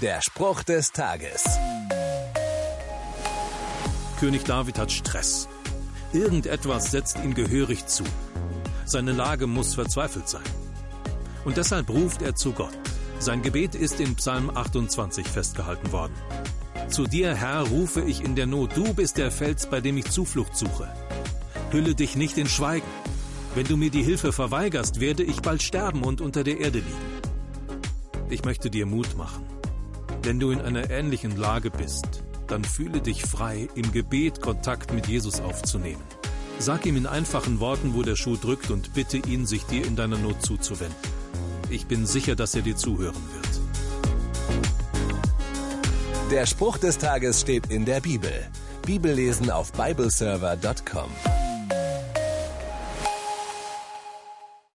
Der Spruch des Tages. König David hat Stress. Irgendetwas setzt ihm gehörig zu. Seine Lage muss verzweifelt sein. Und deshalb ruft er zu Gott. Sein Gebet ist in Psalm 28 festgehalten worden. Zu dir, Herr, rufe ich in der Not. Du bist der Fels, bei dem ich Zuflucht suche. Hülle dich nicht in Schweigen. Wenn du mir die Hilfe verweigerst, werde ich bald sterben und unter der Erde liegen. Ich möchte dir Mut machen. Wenn du in einer ähnlichen Lage bist, dann fühle dich frei, im Gebet Kontakt mit Jesus aufzunehmen. Sag ihm in einfachen Worten, wo der Schuh drückt und bitte ihn, sich dir in deiner Not zuzuwenden. Ich bin sicher, dass er dir zuhören wird. Der Spruch des Tages steht in der Bibel. Bibellesen auf bibleserver.com.